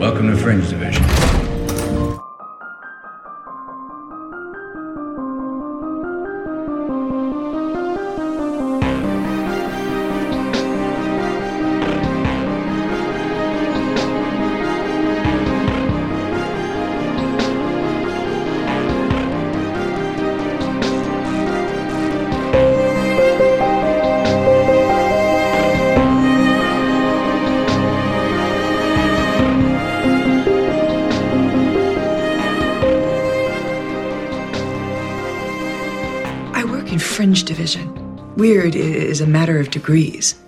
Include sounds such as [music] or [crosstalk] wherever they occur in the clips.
Welcome to Fringe Division. Weird is a matter of degrees.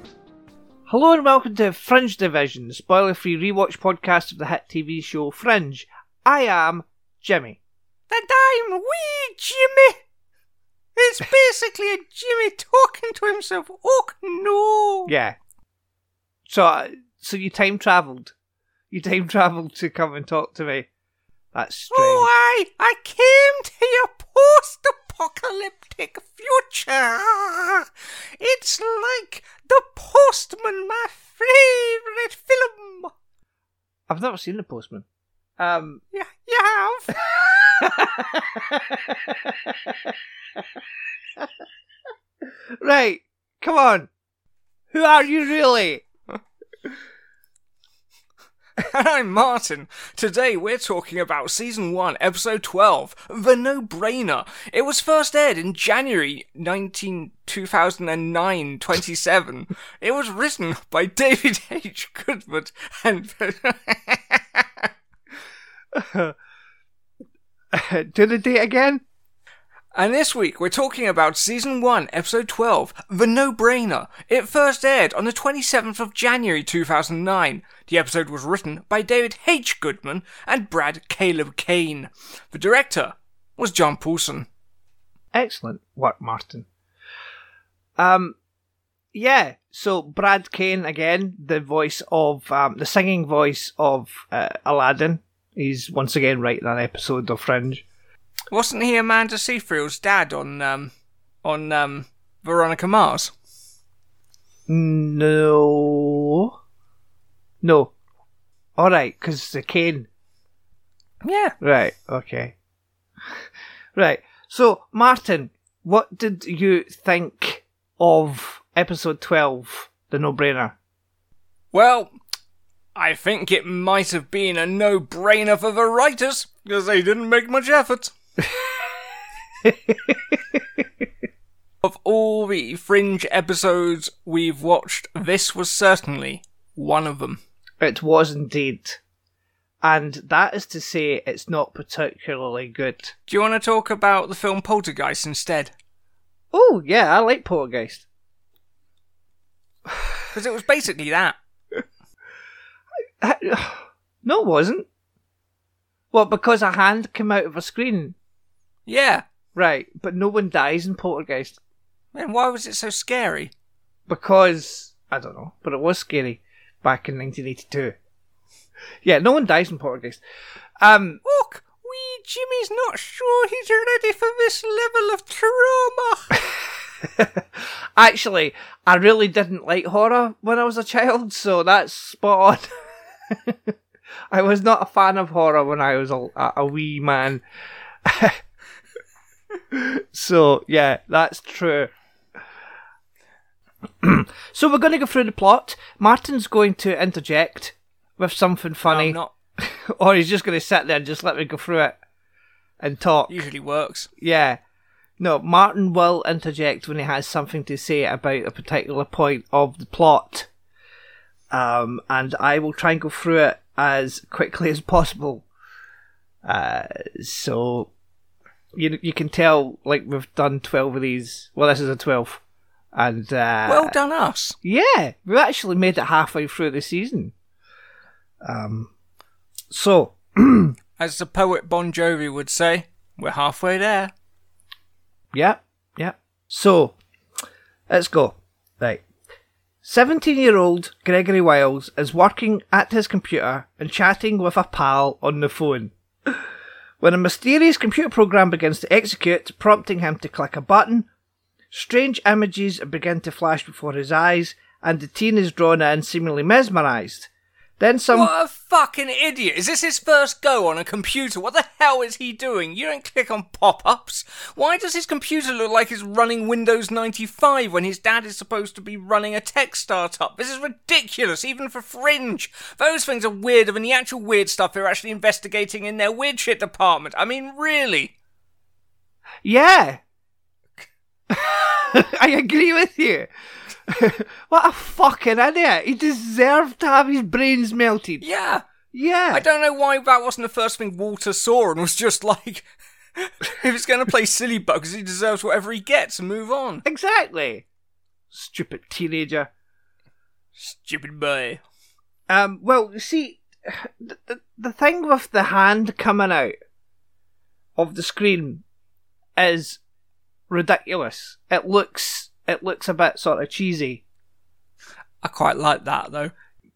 Hello and welcome to Fringe Division, the spoiler free rewatch podcast of the hit TV show Fringe. I am Jimmy. And I'm wee Jimmy. It's [laughs] basically a Jimmy talking to himself. Oh no! Yeah. So, uh, so you time travelled. You time travelled to come and talk to me. That's strange. Oh, I I came to your post-apocalyptic future. It's like The Postman, my favourite film. I've never seen The Postman. Um, Yeah, you have. [laughs] right, come on. Who are you really? [laughs] [laughs] And I'm Martin. Today we're talking about season 1, episode 12, The No Brainer. It was first aired in January 19, 2009, 27. [laughs] It was written by David [laughs] H. Goodman and. Do the date again? And this week we're talking about season 1, episode 12, The No Brainer. It first aired on the 27th of January 2009. The episode was written by David H. Goodman and Brad Caleb Kane. The director was John Polson. Excellent work, Martin. Um, yeah. So Brad Kane again, the voice of um, the singing voice of uh, Aladdin. He's once again writing an episode of Fringe. Wasn't he Amanda Seyfried's dad on um on um Veronica Mars? No, no. All right, because the cane. Yeah. Right. Okay. right. So, Martin, what did you think of episode twelve, the no-brainer? Well, I think it might have been a no-brainer for the writers because they didn't make much effort. [laughs] of all the fringe episodes we've watched, this was certainly one of them. It was indeed. And that is to say, it's not particularly good. Do you want to talk about the film Poltergeist instead? Oh, yeah, I like Poltergeist. [sighs] Because it was basically that. [sighs] no, it wasn't. What, because a hand came out of a screen? Yeah. Right, but no one dies in Poltergeist. Man, why was it so scary? Because, I don't know, but it was scary back in 1982. Yeah, no one dies in Poltergeist. Um, Look, wee Jimmy's not sure he's ready for this level of trauma. [laughs] actually, I really didn't like horror when I was a child, so that's spot on. [laughs] I was not a fan of horror when I was a, a, a wee man. [laughs] so, yeah, that's true. [clears throat] so we're going to go through the plot. Martin's going to interject with something funny, not. [laughs] or he's just going to sit there and just let me go through it and talk. Usually works. Yeah. No, Martin will interject when he has something to say about a particular point of the plot. Um, and I will try and go through it as quickly [laughs] as possible. Uh, so you you can tell like we've done twelve of these. Well, this is a twelve, and uh, Well done, us. yeah, we actually made it halfway through the season. Um, so [clears throat] As the poet Bon Jovi would say, we're halfway there. Yeah, yeah. So, let's go. Right. 17 year old Gregory Wiles is working at his computer and chatting with a pal on the phone. When a mysterious computer program begins to execute, prompting him to click a button, strange images begin to flash before his eyes, and the teen is drawn in, seemingly mesmerised. Then some. What a fucking idiot. Is this his first go on a computer? What the hell is he doing? You don't click on pop ups. Why does his computer look like it's running Windows 95 when his dad is supposed to be running a tech startup? This is ridiculous, even for Fringe. Those things are weirder than the actual weird stuff they're actually investigating in their weird shit department. I mean, really? Yeah. [laughs] I agree with you. [laughs] what a fucking idiot. He deserved to have his brains melted. Yeah. Yeah. I don't know why that wasn't the first thing Walter saw and was just like, if he's going to play silly bugs, he deserves whatever he gets and move on. Exactly. Stupid teenager. Stupid boy. Um, well, you see, the, the, the thing with the hand coming out of the screen is ridiculous. It looks it looks a bit sort of cheesy. I quite like that though.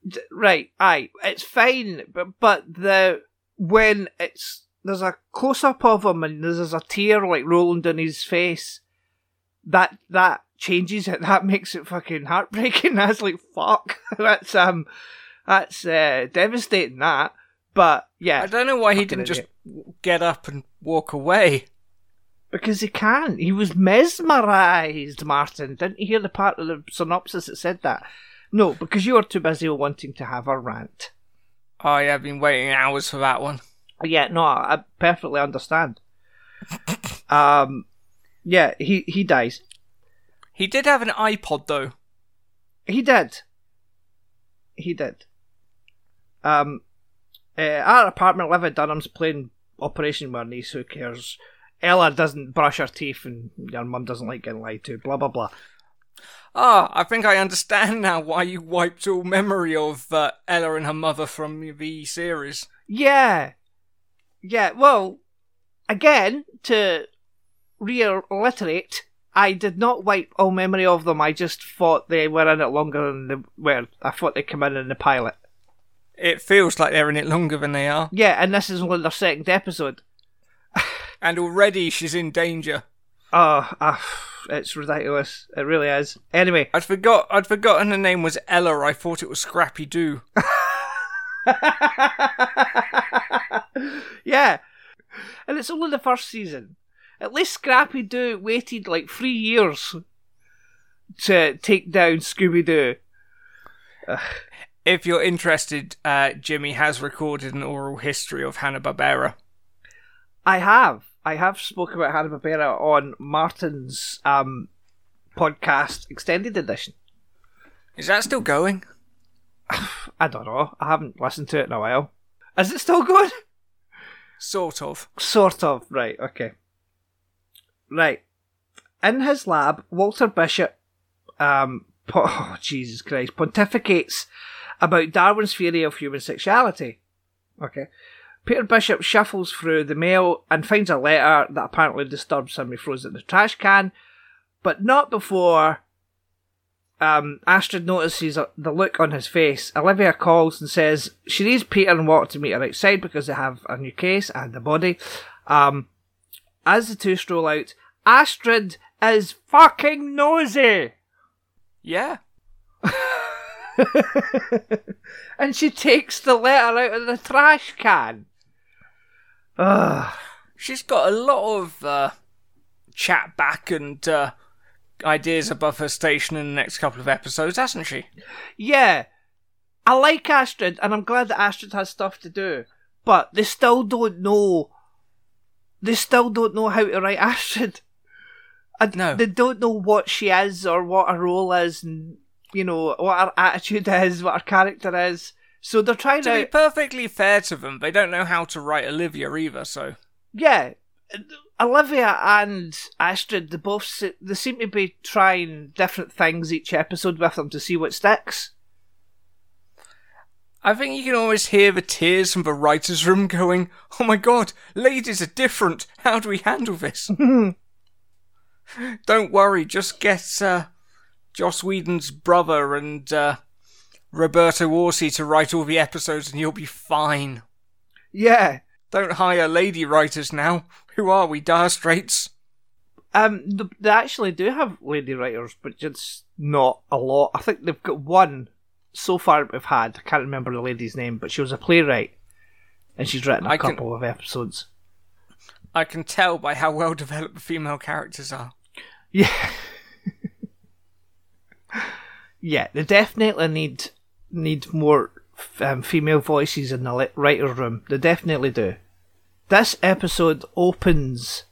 D- Right, aye, it's fine, but but the when it's there's a close up of him and there's a tear like rolling down his face, that that changes it. [laughs] That makes it fucking heartbreaking. [laughs] That's like fuck. [laughs] that's um, that's uh, devastating. That, but yeah, I don't know why he didn't just get up and walk away. Because he can't. He was mesmerised, Martin. Didn't you hear the part of the synopsis that said that? No, because you were too busy wanting to have a rant. Oh yeah, I've been waiting hours for that one. Yeah, no, I perfectly understand. [laughs] um, yeah, he, he dies. He did have an iPod though. He did. He did. Um, uh, our apartment, Liv at Dunham's playing Operation with who cares? Ella doesn't brush her teeth and your mum doesn't like getting lied to, blah blah blah. Ah, I think I understand now why you wiped all memory of uh, Ella and her mother from the series. Yeah. Yeah, well, again, to reiterate, I did not wipe all memory of them. I just thought they were in it longer than they were. I thought they came in in the pilot. It feels like they're in it longer than they are, Yeah, and this is only their second episode. [laughs] and already she's in danger. Oh, ah, it's ridiculous. It really is. Anyway, I'd forgot. I'd forgotten her name was Ella. I thought it was Scrappy Doo. [laughs] yeah. And it's only the first season. At least Scrappy Doo waited like three years to take down Scooby Doo. If you're interested, uh, Jimmy has recorded an oral history of Hanna Barbera. I have. I have spoken about Hanna Barbera on Martin's um, podcast extended edition. Is that still going? [sighs] I don't know. I haven't listened to it in a while. Is it still going? Sort of. Sort of. Right, okay. Right. In his lab, Walter Bishop, um, po- [laughs] oh, Jesus Christ, pontificates about Darwin's theory of human sexuality. Okay. Peter Bishop shuffles through the mail and finds a letter that apparently disturbs him. He throws it in the trash can, but not before um, Astrid notices the look on his face. Olivia calls and says she needs Peter and Walter to meet her outside because they have a new case and the body. Um, as the two stroll out, Astrid is fucking nosy. Yeah. [laughs] and she takes the letter out of the trash can. Ugh. She's got a lot of uh, chat back and uh, ideas above her station in the next couple of episodes, hasn't she? Yeah, I like Astrid, and I'm glad that Astrid has stuff to do, but they still don't know. They still don't know how to write Astrid. And No. They don't know what she is or what her role is, and you know what her attitude [laughs] is, what her character is. So they're trying To to, be perfectly fair to them, they don't know how to write Olivia either, so. yeah. Olivia and Astrid, they both they seem to be trying different things each episode with them to see what sticks. I think you can always hear the tears from the writer's room going, Oh my god, ladies are different. How do we handle this? [laughs] Don't worry, just get uh, Joss Whedon's brother and uh, Roberto Orci to write all the episodes and you'll be fine. Yeah, Don't hire lady writers now. Who are we, Dire Straits? Um, they actually do have lady writers, but just not a lot. I think they've got one so far we've had. I can't remember the lady's name, but she was a playwright, and she's written a I can- couple of episodes. I can tell by how well developed the female characters are. Yeah. [laughs] yeah, they definitely need need more um, female voices in the li- writer's room. They definitely do. This episode opens.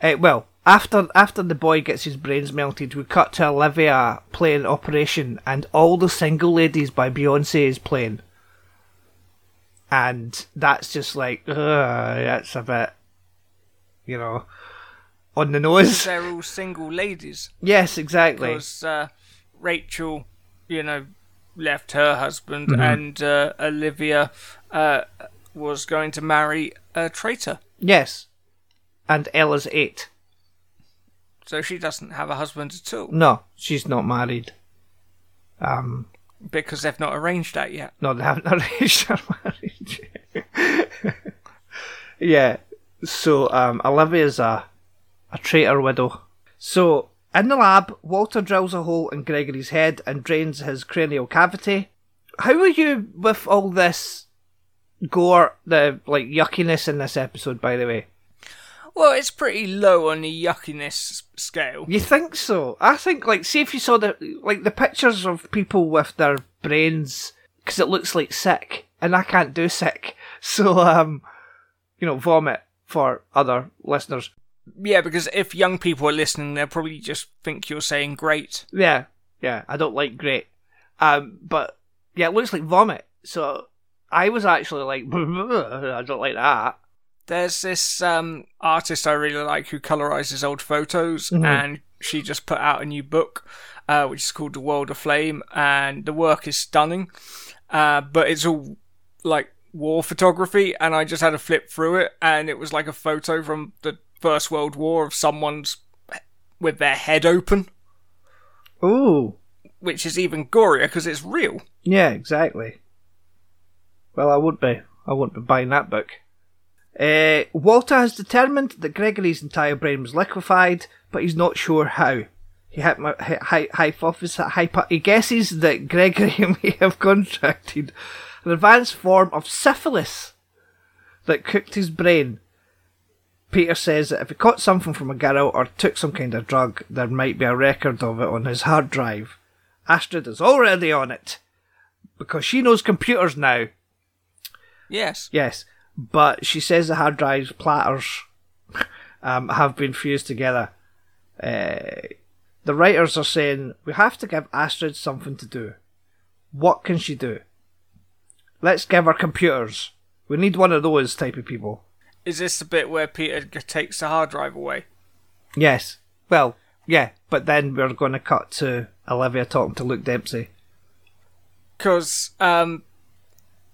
Uh, well, after after the boy gets his brains melted, we cut to Olivia playing Operation, and all the single ladies by Beyonce is playing. And that's just like, ugh, that's a bit, you know, on the nose. They're all single ladies. Yes, exactly. because uh, Rachel, you know, left her husband, Mm-hmm. and uh, Olivia uh, was going to marry a traitor. Yes. And Ella's eight. So she doesn't have a husband at all No, she's not married. Um, because they've not arranged that yet. no, they haven't [laughs] arranged her marriage. [laughs] yeah. So, um, Olivia's a, a traitor widow. So, in the lab, Walter drills a hole in Gregory's head and drains his cranial cavity. How are you with all this gore, the, like, yuckiness in this episode, by the way? Well, it's pretty low on the yuckiness scale. You think so? I think, like, see if you saw the like the pictures of people with their brains, because it looks like sick, and I can't do sick, [laughs] so um, you know, vomit for other listeners. Yeah, because if young people are listening, they'll probably just think you're saying great. Yeah, yeah, I don't like great, um, but yeah, it looks like vomit. So I was actually like, [laughs] I don't like that. There's this um, artist I really like who colorizes old photos, Mhm. and she just put out a new book, uh, which is called The World Aflame, and the work is stunning, uh, but it's all like war photography, and I just had to flip through it, and it was like a photo from the First World War of someone's with their head open, Ooh, which is even gorier because it's real. Yeah, exactly. Well, I would be. I wouldn't be buying that book. Uh, Walter has determined that Gregory's entire brain was liquefied, but he's not sure how. He, hypo- hy- hypo- he guesses that Gregory [laughs] may have contracted an advanced form of syphilis that cooked his brain. Peter says that if he caught something from a girl or took some kind of drug, there might be a record of it on his hard drive. Astrid is already on it because she knows computers now. Yes. Yes, but she says the hard drive's platters um, have been fused together. Uh, the writers are saying we have to give Astrid something to do. What can she do? Let's give her computers. We need one of those type of people. Is this the bit where Peter takes the hard drive away? Yes. Well, yeah, but then we're going to cut to Olivia talking to Luke Dempsey. because um,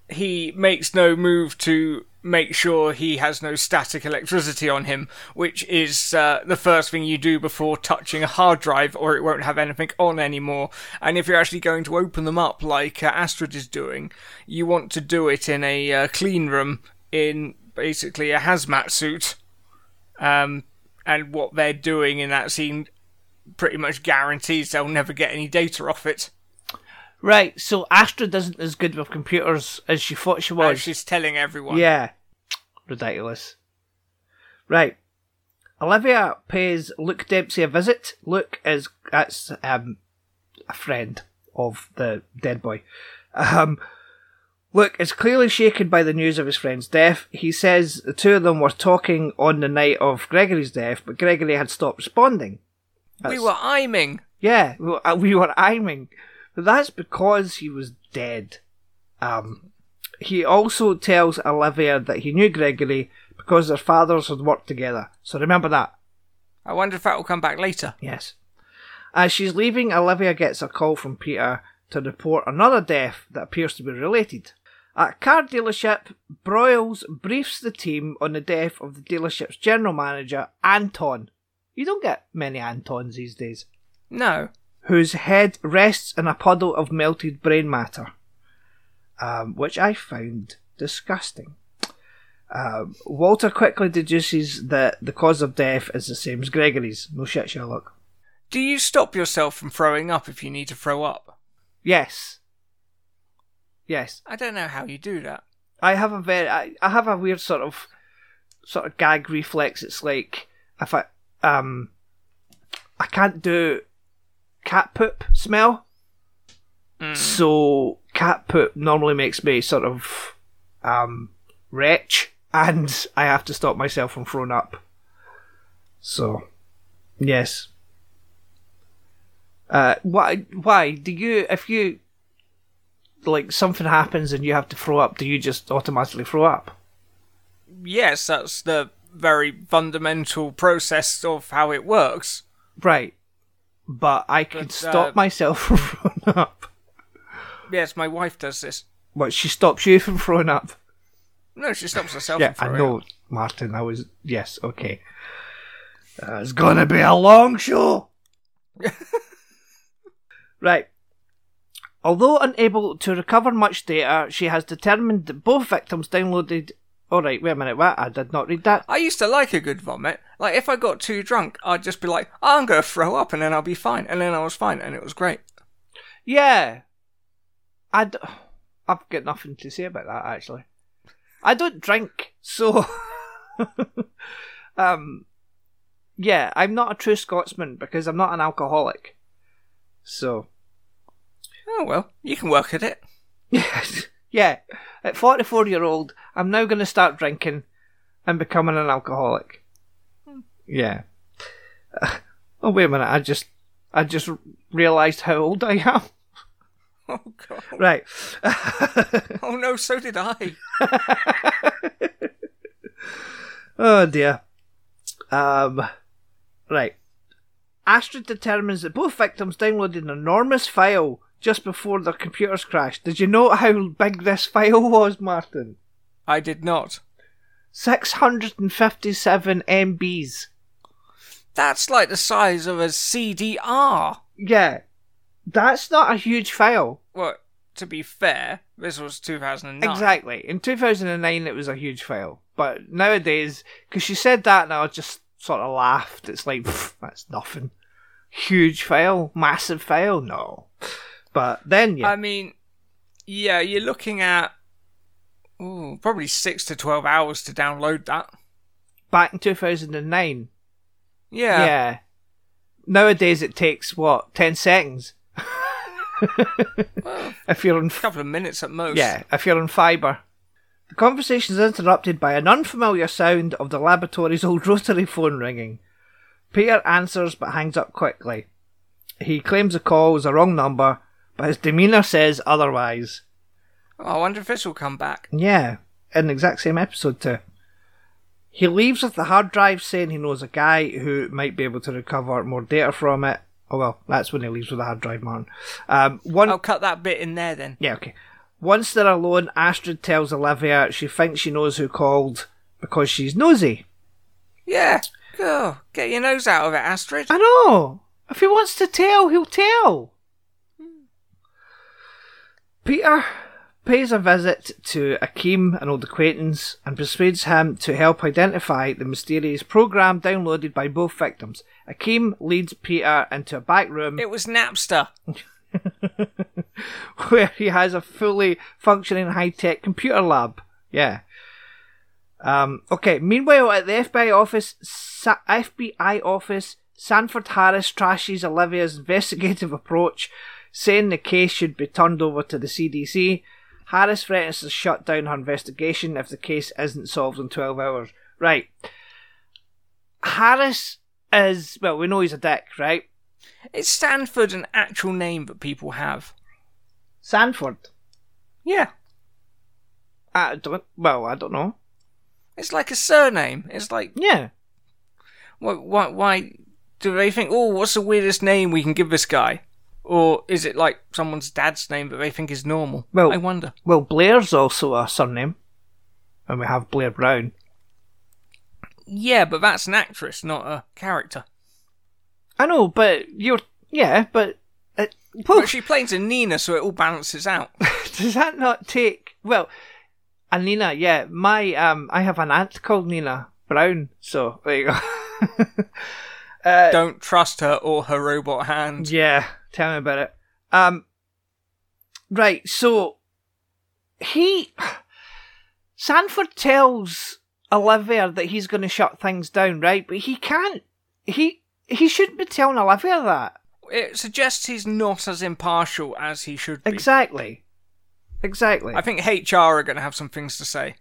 he makes no move to make sure he has no static electricity on him, which is uh, the first thing you do before touching a hard drive, or it won't have anything on anymore. And if you're actually going to open them up, like uh, Astrid is doing, you want to do it in a uh, clean room in basically a hazmat suit. Um, and what they're doing in that scene pretty much guarantees they'll never get any data off it. Right, so Astrid isn't as good with computers as she thought she As was. she's telling everyone. Yeah. Ridiculous. Right. Olivia pays Luke Dempsey a visit. Luke is that's um a friend of the dead boy. Um Luke is clearly shaken by the news of his friend's death. He says the two of them were talking on the night of Gregory's death, but Gregory had stopped responding. We were aiming. yeah, we were, uh, we were aiming. But that's because he was dead. Um, he also tells Olivia that he knew Gregory because their fathers had worked together. So remember that. I wonder if that will come back later. Yes. As she's leaving, Olivia gets a call from Peter to report another death that appears to be related. At a car dealership, Broyles briefs the team on the death of the dealership's general manager, Anton. You don't get many Antons these days. No. whose head rests in a puddle of melted brain matter, um, which I found disgusting. Um, Walter quickly deduces that the cause of death is the same as Gregory's. No shit, Sherlock. Do you stop yourself from throwing up if you need to throw up? Yes. Yes. I don't know how you do that. I have a very I, I have a weird sort of sort of gag reflex. It's like if I um I can't do cat poop smell. So cat poop normally makes me sort of um retch and I have to stop myself from throwing up. So yes. Uh why why do you if you like something happens and you have to throw up, do you just automatically throw up? Yes, that's the very fundamental process of how it works. Right. But I could But, stop uh, myself [laughs] from throwing up. Yes, my wife does this. But she stops you from throwing up. No, she stops herself. yeah, I know, up. Martin. I was yes, okay. Uh, it's gonna be a long show. [laughs] right. Although unable to recover much data, she has determined that both victims downloaded. All right, wait a minute. What? I did not read that. I used to like a good vomit. Like if I got too drunk, I'd just be like, oh, "I'm gonna throw up," and then I'll be fine. And then I was fine, and it was great. Yeah. I d- I've got nothing to say about that actually. I don't drink, so [laughs] um yeah, I'm not a true Scotsman because I'm not an alcoholic. So Oh well, you can work at it. yes, yeah. At 44 year old, I'm now going to start drinking and becoming an alcoholic. Yeah. [sighs] oh wait a minute, I just I just realised how old I am. [laughs] Oh god. Right. [laughs] Oh no, so did I. [laughs] Oh dear. Um, right. Astrid determines that both victims downloaded an enormous file just before their computers crashed. Did you know how big this file was, Martin? I did not. 657 MBs. That's like the size of a CDR. Yeah. That's not a huge file. Well, to be fair, this was 2009. Exactly. In 2009, it was a huge file. But nowadays, because she said that and I just sort of laughed. It's like, that's nothing. Huge file? Massive file? No. But then, yeah. I mean, yeah, you're looking at ooh, probably six to 12 hours to download that. back in 2009. Yeah. Yeah. Nowadays it takes what 10 seconds. Well, [laughs] if you're on a couple of minutes at most. yeah, if you're on fiber. The conversation is interrupted by an unfamiliar sound of the laboratory's [laughs] old rotary phone ringing. Peter answers but hangs up quickly. He claims the call was a wrong number, but his demeanour says otherwise. Oh, I wonder if this will come back. Yeah, in the exact same episode too. He leaves with the hard drive saying he knows a guy who might be able to recover more data from it. Oh well, that's when he leaves with the hard drive, Martin. Um, one, I'll cut that bit in there then. yeah, okay. Once they're alone, Astrid tells Olivia she thinks she knows who called because she's nosy. Yeah. Go. Get your nose out of it, Astrid. I know. If he wants to tell, he'll tell. Peter pays a visit to Akeem, an old acquaintance, and persuades him to help identify the mysterious program downloaded by both victims. Akeem leads Peter into a back room It was Napster. [laughs] where he has a fully functioning high tech computer lab. Yeah. Um, okay. Meanwhile, at the FBI office, Sa- FBI office, Sanford Harris trashes Olivia's investigative approach, saying the case should be turned over to the CDC. Harris threatens to shut down her investigation if the case isn't solved in 12 hours. Right. Harris is, well, we know he's a dick, right? Is Stanford an actual name that people have? Sanford. Yeah. I don't, well, I don't know. It's like a surname. It's like, Yeah. why, why, why do they think, oh, what's the weirdest name we can give this guy? Or is it like someone's dad's name that they think is normal? Well- I wonder. Well, Blair's also a surname. And we have Blair Brown. Yeah, but that's an actress, not a character. I know, but you're. Yeah, but. It, well, But she plays a Nina, so it all balances out. [laughs] does that not take. Well, a Nina, yeah. My. um, I have an aunt called Nina Brown, so there you go. [laughs] Don't trust her or her robot hand. yeah, tell me about it. Um, right, so. he Sanford tells Olivia that he's going to shut things down, right? But he can't. He he shouldn't be telling Olivia that. It suggests he's not as impartial as he should be. Exactly. Exactly. I think HR are going to have some things to say.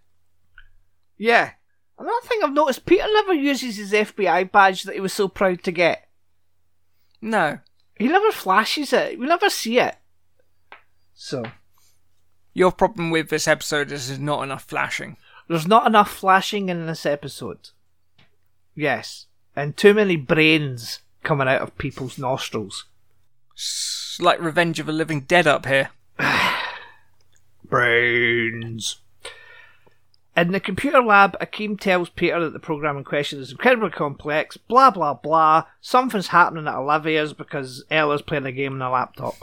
Yeah. Another thing I've noticed, Peter never uses his FBI badge that he was so proud to get. No. He never flashes it. We never see it. So Your problem with this episode is there's not enough flashing. there's not enough flashing in this episode. Yes. And too many brains coming out of people's nostrils. It's like Revenge of the Living Dead up here. [sighs] [sighs] Brains. In the computer lab, Akeem tells Peter that the program in question is incredibly complex, blah blah blah. Something's happening at Olivia's because Ella's playing a game on a laptop.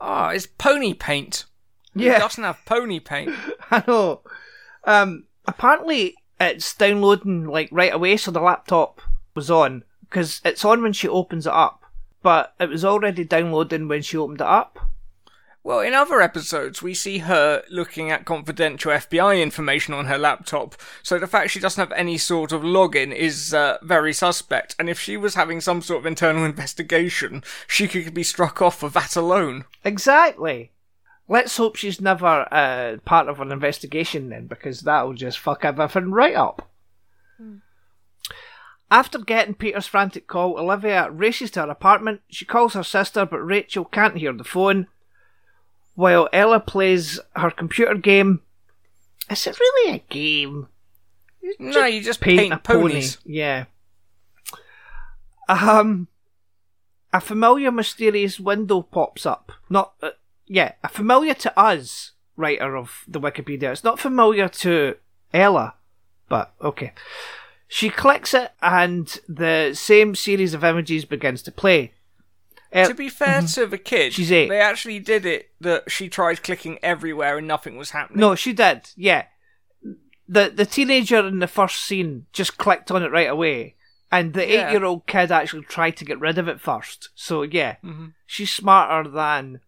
Ah, it's pony paint. Yeah. doesn't have pony paint? [laughs] I know. Um, apparently, it's downloading like right away, so the laptop was on because it's on when she opens it up, but it was already downloading when she opened it up. Well, in other episodes, we see her looking at confidential FBI information on her laptop, so the fact she doesn't have any sort of login is uh, very suspect, and if she was having some sort of internal [laughs] investigation, she could be struck off for that alone. Exactly. Let's hope she's never uh, part of an investigation then, because that'll just fuck everything right up. After getting Peter's frantic call, Olivia races to her apartment. She calls her sister, but Rachel can't hear the phone. While Ella plays her computer game. Is it really a game? No, you just Paint, paint, a pony. Yeah. Um, a familiar mysterious window pops up. Not, uh, yeah, a familiar to us writer of the Wikipedia. It's not familiar to Ella, but okay. She clicks it, and the same series of images begins to play. Uh, To be fair to the kid, She's eight. they actually did it that she tried clicking everywhere and nothing was happening. No, she did. Yeah, the the teenager in the first scene just clicked on it right away, and the Yeah. eight year old kid actually tried to get rid of it first. So yeah, Mhm. she's smarter than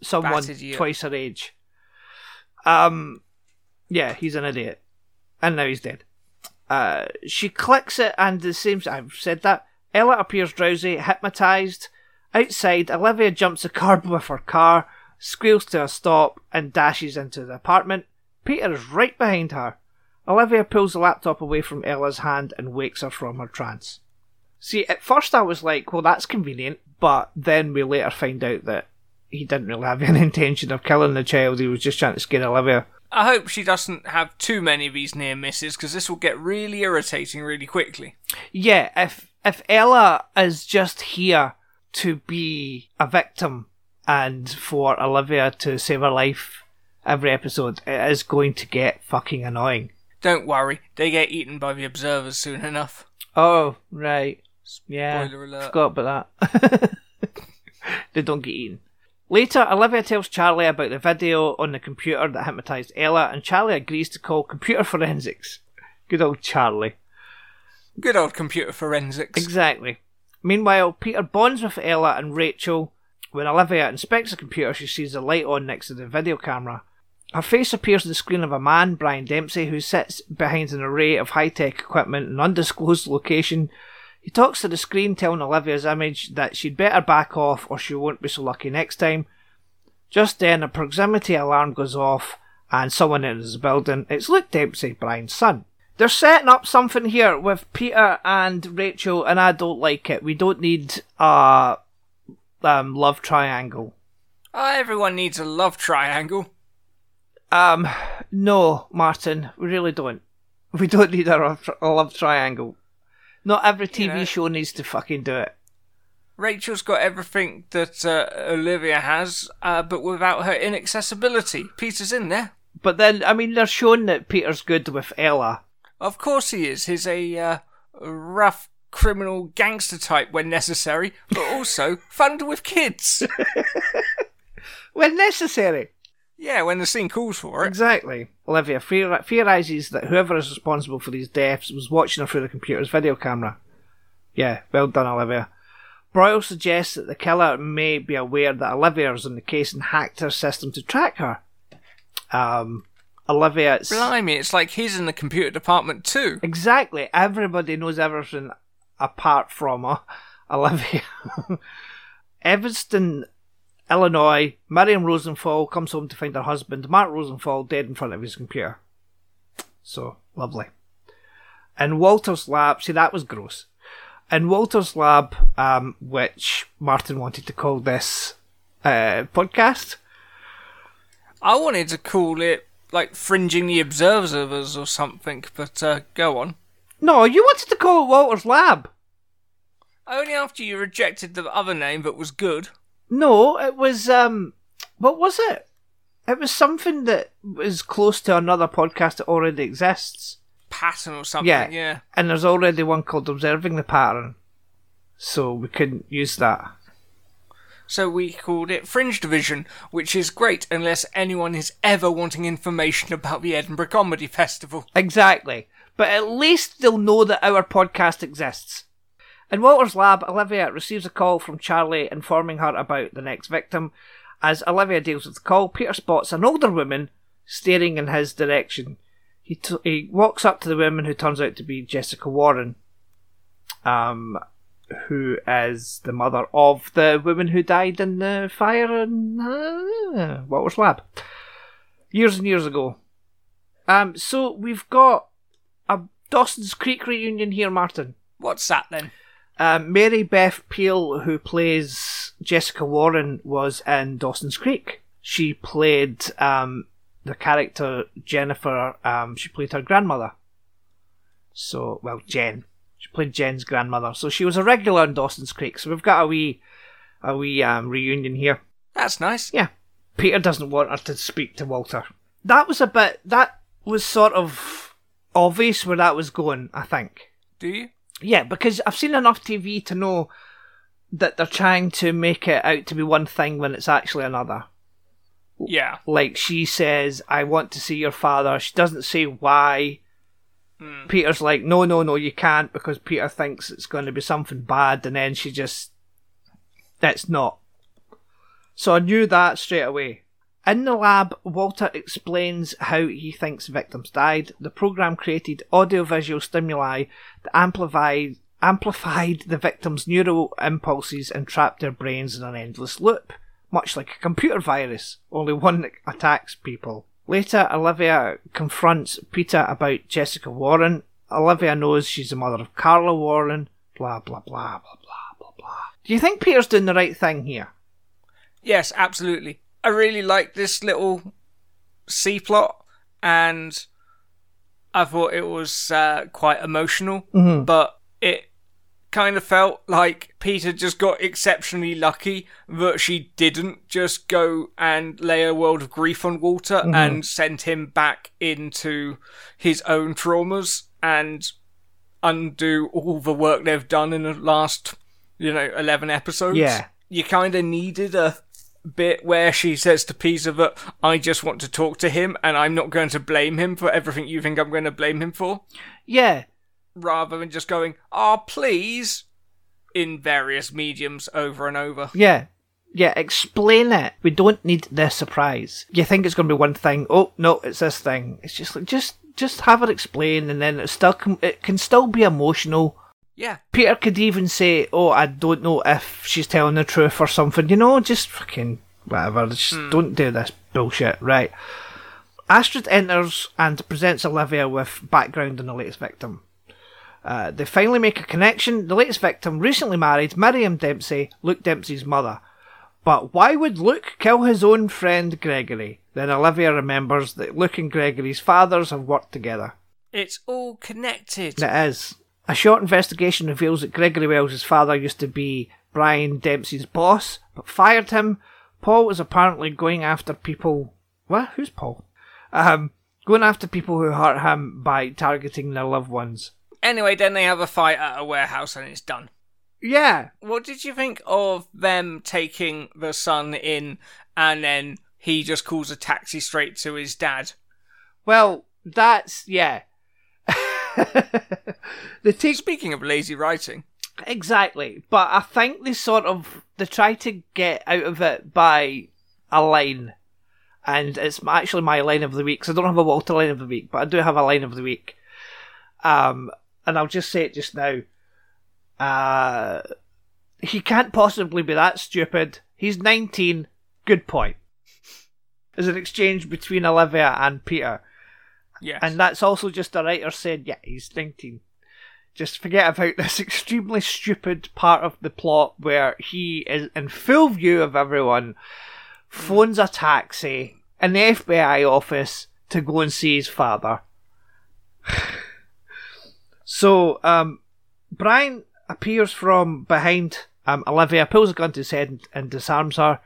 someone twice her age. Um, yeah, he's an idiot, and now he's dead. Uh, she clicks it, and the same. I've said that. Ella appears drowsy, hypnotized. Outside, Olivia jumps a curb [laughs] with her car, squeals to a stop, and dashes into the apartment. Peter is right behind her. Olivia pulls the laptop away from Ella's hand and wakes her from her trance. See, at first I was like, well, that's convenient, but then we later find out that he didn't really have [laughs] any intention of killing the child, he was just trying to scare Olivia. I hope she doesn't have too many of these near misses because this will get really irritating really quickly. Yeah, if if Ella is just here to be a victim and for Olivia to save her life every episode, it is going to get fucking annoying. Don't worry, they get eaten by the observers soon enough. Oh, right. Yeah. Spoiler alert. Forgot about that. [laughs] they don't get eaten. Later, Olivia tells Charlie about the video on the computer that hypnotized Ella, and Charlie agrees to call computer forensics. Good old Charlie. Good old computer forensics. Exactly. Meanwhile, Peter bonds with Ella and Rachel. When Olivia inspects the computer, she sees a light on next to the video camera. Her face appears on the screen of a man, Brian Dempsey, who sits behind an array of high tech equipment in an undisclosed location. He talks to the screen, telling Olivia's image that she'd better back off or she won't be so lucky next time. Just then, a proximity alarm goes off and someone enters the building. It's Luke Dempsey, Brian's son. They're setting up something here with Peter and Rachel, and I don't like it. We don't need a um, love triangle. Oh, everyone needs a love triangle. Um, no, Martin, we really don't. [laughs] We don't need a love, a love triangle. Not every TV know- show needs to fucking do it. Rachel's got everything that uh, Olivia has, uh, but without her inaccessibility. Peter's in there. But then, I mean, they're showing that Peter's good with Ella. Of course he is. He's a uh, rough criminal gangster type when necessary, but [laughs] also fun with kids. [laughs] When necessary. yeah, when the scene calls for it. Exactly. Olivia theor- theorises that whoever is responsible for these deaths was watching her through the computer's video camera. Yeah, well done, Olivia. Broyle suggests that the killer may be aware that Olivia is on the case and hacked her system to track her. Um, Olivia, it's Blimey, it's like he's in the computer department too. exactly everybody knows everything apart from uh, [laughs] Olivia. Evanston, Illinois. Miriam Rosenthal comes home to find her husband, Mark Rosenthal, dead in front of his computer. So lovely. And Walter's lab. See, that was gross. In Walter's lab, um, which Martin wanted to call this uh, podcast. I wanted to call it like fringing the observers or something, but uh, go on. No, you wanted to call it Walter's lab. Only after you rejected the other name that was good. No, it was um what was it? It was something that was close to another podcast that already exists. Pattern or something, Yeah. yeah. And there's already one called Observing the Pattern. So we couldn't use that. So we called it Fringe Division, which is great unless anyone is ever wanting information about the Edinburgh Comedy Festival. Exactly. But at least they'll know that our podcast exists. In Walter's lab, Olivia receives a call from Charlie informing her about the next victim. As Olivia deals with the call, Peter spots an older woman staring in his direction. He, t- he walks up to the woman who turns out to be Jessica Warren, um, who is the mother of the woman who died in the fire in uh, Walter's lab years and years ago. Um, so we've got a Dawson's Creek reunion here, Martin. What's that then? Um, Mary Beth Peil, who plays Jessica Warren, was in Dawson's Creek. She played um, the character Jennifer. Um, she played her grandmother. So, well, Jen. She played Jen's grandmother. So she was a regular in Dawson's Creek. So we've got a wee, a wee um, reunion here. That's nice. Yeah. Peter doesn't want her to speak to Walter. That was a bit. That was sort of obvious where that was going. I think. Do you? Yeah, because I've seen enough TV to know that they're trying to make it out to be one thing when it's actually another. Yeah. Like she says, "I want to see your father." She doesn't say why. Hmm. Peter's like, "No, no, no, you can't," because Peter thinks it's going to be something bad, and then she just, that's not." So I knew that straight away. In the lab, Walter explains how he thinks victims died. The program created audiovisual stimuli that amplified amplified the victims' neural impulses and trapped their brains in an endless loop, much like a computer virus, only one that attacks people. Later, Olivia confronts Peter about Jessica Warren. Olivia knows she's the mother of Carla Warren. Blah blah blah blah blah blah blah. Do you think Peter's doing the right thing here? Yes, absolutely. I really like this little C plot, and I thought it was uh, quite emotional, but it kind of felt like Peter just got exceptionally lucky that she didn't just go and lay a world of grief on Walter mm-hmm. and send him back into his own traumas and undo all the work they've done in the last, you know, 11 episodes. Yeah. You kind of needed a bit where she says to Peter that I just want to talk to him and I'm not going to blame him for everything you think I'm going to blame him for, Yeah, rather than just going, oh, please, in various mediums over and over. yeah, yeah. Explain it. We don't need the surprise. You think it's going to be one thing. Oh no, it's this thing. It's just like just just have it explain, and then it still can, it can still be emotional. Yeah. Peter could even say, "Oh, I don't know if she's telling the truth or something." You know, just fucking whatever. Just hmm. don't do this bullshit, right? Astrid enters and presents Olivia with background on the latest victim. Uh, they finally make a connection. The latest victim recently married Miriam Dempsey, Luke Dempsey's mother. But why would Luke kill his own friend Gregory? Then Olivia remembers that Luke and Gregory's fathers have worked together. It's all connected. It is. A short investigation reveals that Gregory Wells' father used to be Brian Dempsey's boss, but fired him. Paul was apparently going after people. What? Who's Paul? Um, going after people who hurt him by targeting their loved ones. Anyway, then they have a fight at a warehouse and it's done. Yeah, What did you think of them taking the son in and then he just calls a taxi straight to his dad? well, that's yeah. [laughs] the take Speaking of lazy writing, exactly, but I think they sort of they try to get out of it by a line, and it's actually my line of the week. So I don't have a Walter line of the week, but I do have a line of the week. Um, and I'll just say it just now. Uh, he can't possibly be that stupid. He's 19. Good point. Is an exchange between Olivia and Peter. Yes. And that's also just a writer said, yeah, he's 19. Just forget about [laughs] this extremely stupid part of the plot where he is in full view of everyone, phones a taxi in the FBI office to go and see his father. [sighs] [laughs] so, um, Brian appears from behind um, Olivia, pulls a gun to his head and, and disarms her.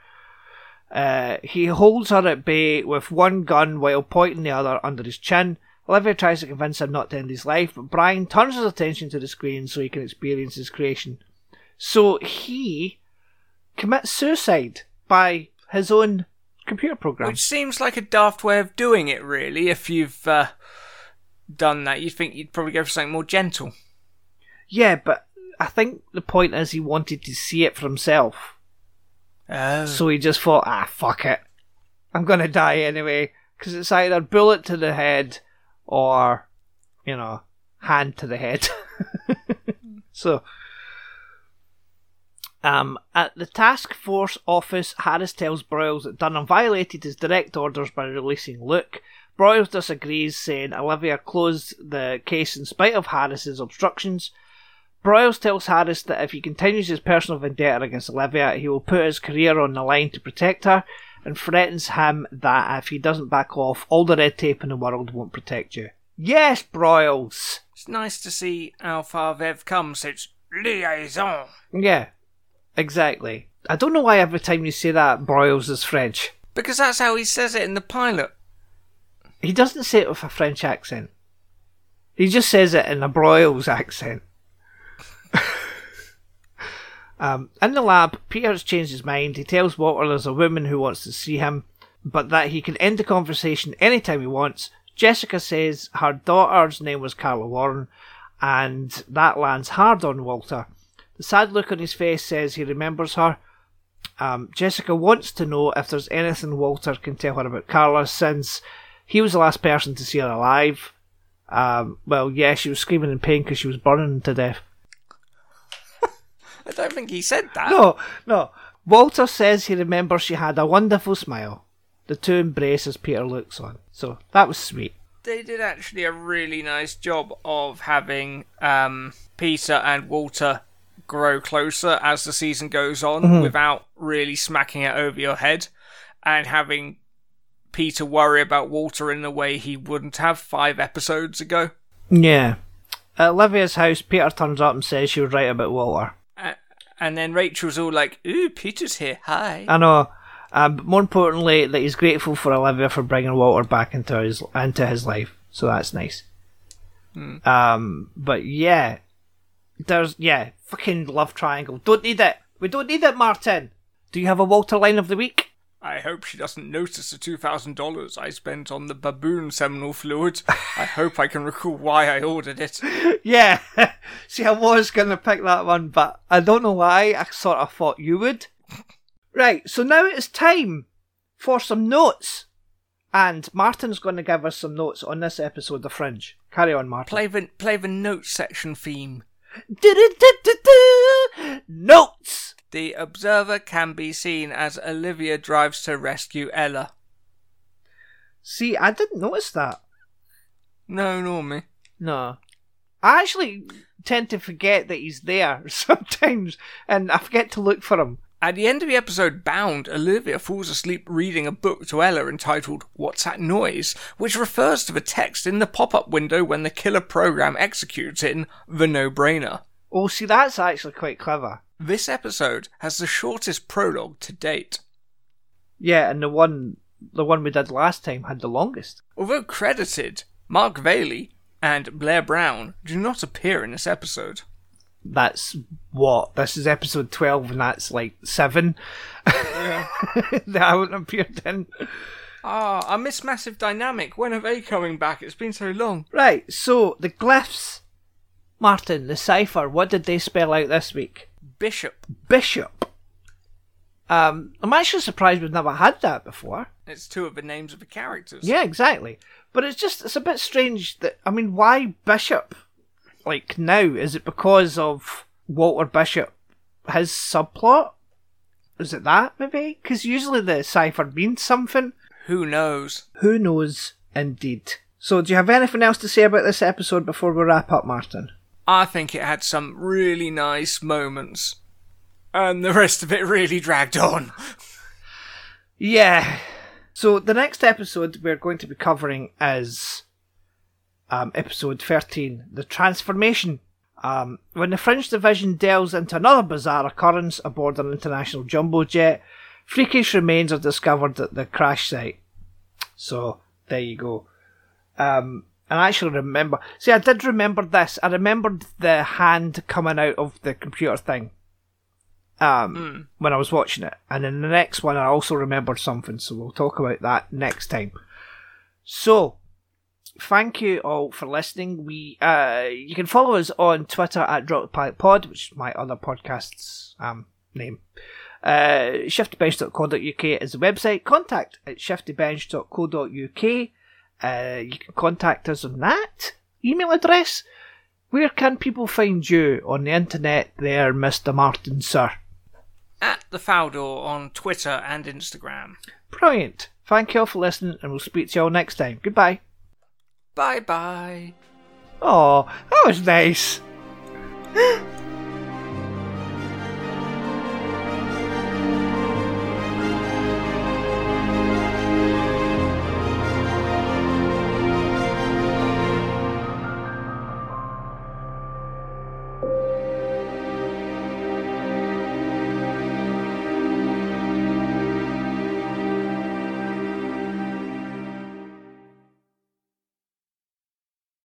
Uh, he holds her at bay with one gun while pointing the other under his chin. Olivia tries to convince him not to end his life, but Brian turns his attention to the screen so he can experience his creation. So he commits suicide by his own computer program. Which seems like a daft way of doing it, really. If you've uh, done that, you'd think you'd probably go for something more gentle. Yeah, but I think the point is he wanted to see it for himself. Oh. So he just thought, ah, fuck it. I'm gonna die anyway. Because it's either bullet to the head or, you know, hand to the head. [laughs] so, um, at the task force office, Harris tells Broyles that Dunham violated his direct orders by releasing Luke. Broyles disagrees, saying Olivia closed the case in spite of Harris's obstructions. Broyles tells Harris that if he continues his personal vendetta against Olivia, he will put his career on the line to protect her, and threatens him that if he doesn't back off, all the red tape in the world won't protect you. Yes, Broyles! It's nice to see how far they've come since liaison. Yeah, exactly. I don't know why every time you say that, Broyles is French. Because that's how he says it in the pilot. He doesn't say it with a French accent. He just says it in a Broyles accent. [laughs] um, in the lab, Peter has changed his mind. He tells Walter there's a woman who wants to see him, but that he can end the conversation anytime he wants. Jessica says her daughter's name was Carla Warren, and that lands hard on Walter. The sad look on his face says he remembers her. Um, Jessica wants to know if there's anything Walter can tell her about Carla since he was the last person to see her alive. Um, well, yeah, she was screaming in pain because she was burning to death. [laughs] I don't think he said that. No, no. Walter says he remembers she had a wonderful smile. The two embrace as Peter looks on. So that was sweet. They did actually a really nice job of having um, Peter and Walter grow closer as the season goes on without really smacking it over your head and having Peter worry about Walter in a way he wouldn't have five episodes ago. Yeah. At Olivia's house, Peter turns up and says she was right about Walter. Uh, and then Rachel's all like, Ooh, Peter's here. Hi. I know. Um, but more importantly, that he's grateful for Olivia for bringing Walter back into his into his life. So that's nice. Um, but yeah, there's yeah, fucking love triangle. Don't need it. We don't need it, Martin. Do you have a Walter line of the week? I hope she doesn't notice the $2,000 I spent on the baboon seminal fluid. I [laughs] hope I can recall why I ordered it. Yeah. [laughs] See, I was gonna pick that one, but I don't know why. I sort of thought you would. [laughs] Right. So now it's time for some notes, and Martin's going to give us some notes on this episode of Fringe. Carry on, Martin. Play the, play the note section theme. Notes. The observer can be seen as Olivia drives to rescue Ella. See, I didn't notice that. No, nor me. No. I actually tend to forget that he's there [laughs] sometimes, and I forget to look for him. At the end of the episode Bound, Olivia falls asleep reading a book to Ella entitled What's That Noise? which refers to the text in the pop up window when the killer program executes in The No Brainer. Oh, see, that's actually quite clever. This episode has the shortest prologue to date. Yeah, and the one the one we did last time had the longest. Although credited, Mark Valley and Blair Brown do not appear in this episode. That's what this is episode twelve, and that's like seven. [laughs] they haven't appeared in. Ah, I miss Massive Dynamic. When are they coming back? It's been so long. Right, so the glyphs, Martin, the cipher. What did they spell out this week? Bishop. Bishop. Um, I'm actually surprised we've never had that before. It's two of the names of the characters. Yeah, exactly. But it's just it's a bit strange that I mean, why Bishop? Like now, is it because of Walter Bishop, his subplot? Is it that maybe? Because usually the cipher means something. Who knows? Who knows, indeed. So, do you have anything else to say about this episode before we wrap up, Martin? I think it had some really nice moments. And the rest of it really dragged on. Yeah. So the next episode we're going to be covering is um, episode 13, The Transformation. Um, when the Fringe Division delves into another bizarre occurrence aboard an international jumbo jet, freakish remains are discovered at the crash site. So there you go. Um, and I actually remember. See, I did remember this. I remembered the hand coming out of the computer thing um, when I was watching it. And in the next one, I also remembered something, so we'll talk about that next time. So, thank you all for listening. We uh, you can follow us on Twitter at Drop the Pilot Pod, which is my other podcast's um, name. Uh, shiftybench.co.uk is the website. Contact at shiftybench.co.uk. Uh, you can contact us on that email address. Where can people find you on the internet there, Mr. Martin, sir? At the Faldor on Twitter and Instagram. Brilliant. Thank you all for listening, and we'll speak to you all next time. Goodbye. Bye bye. Oh, that was nice. [gasps] [laughs]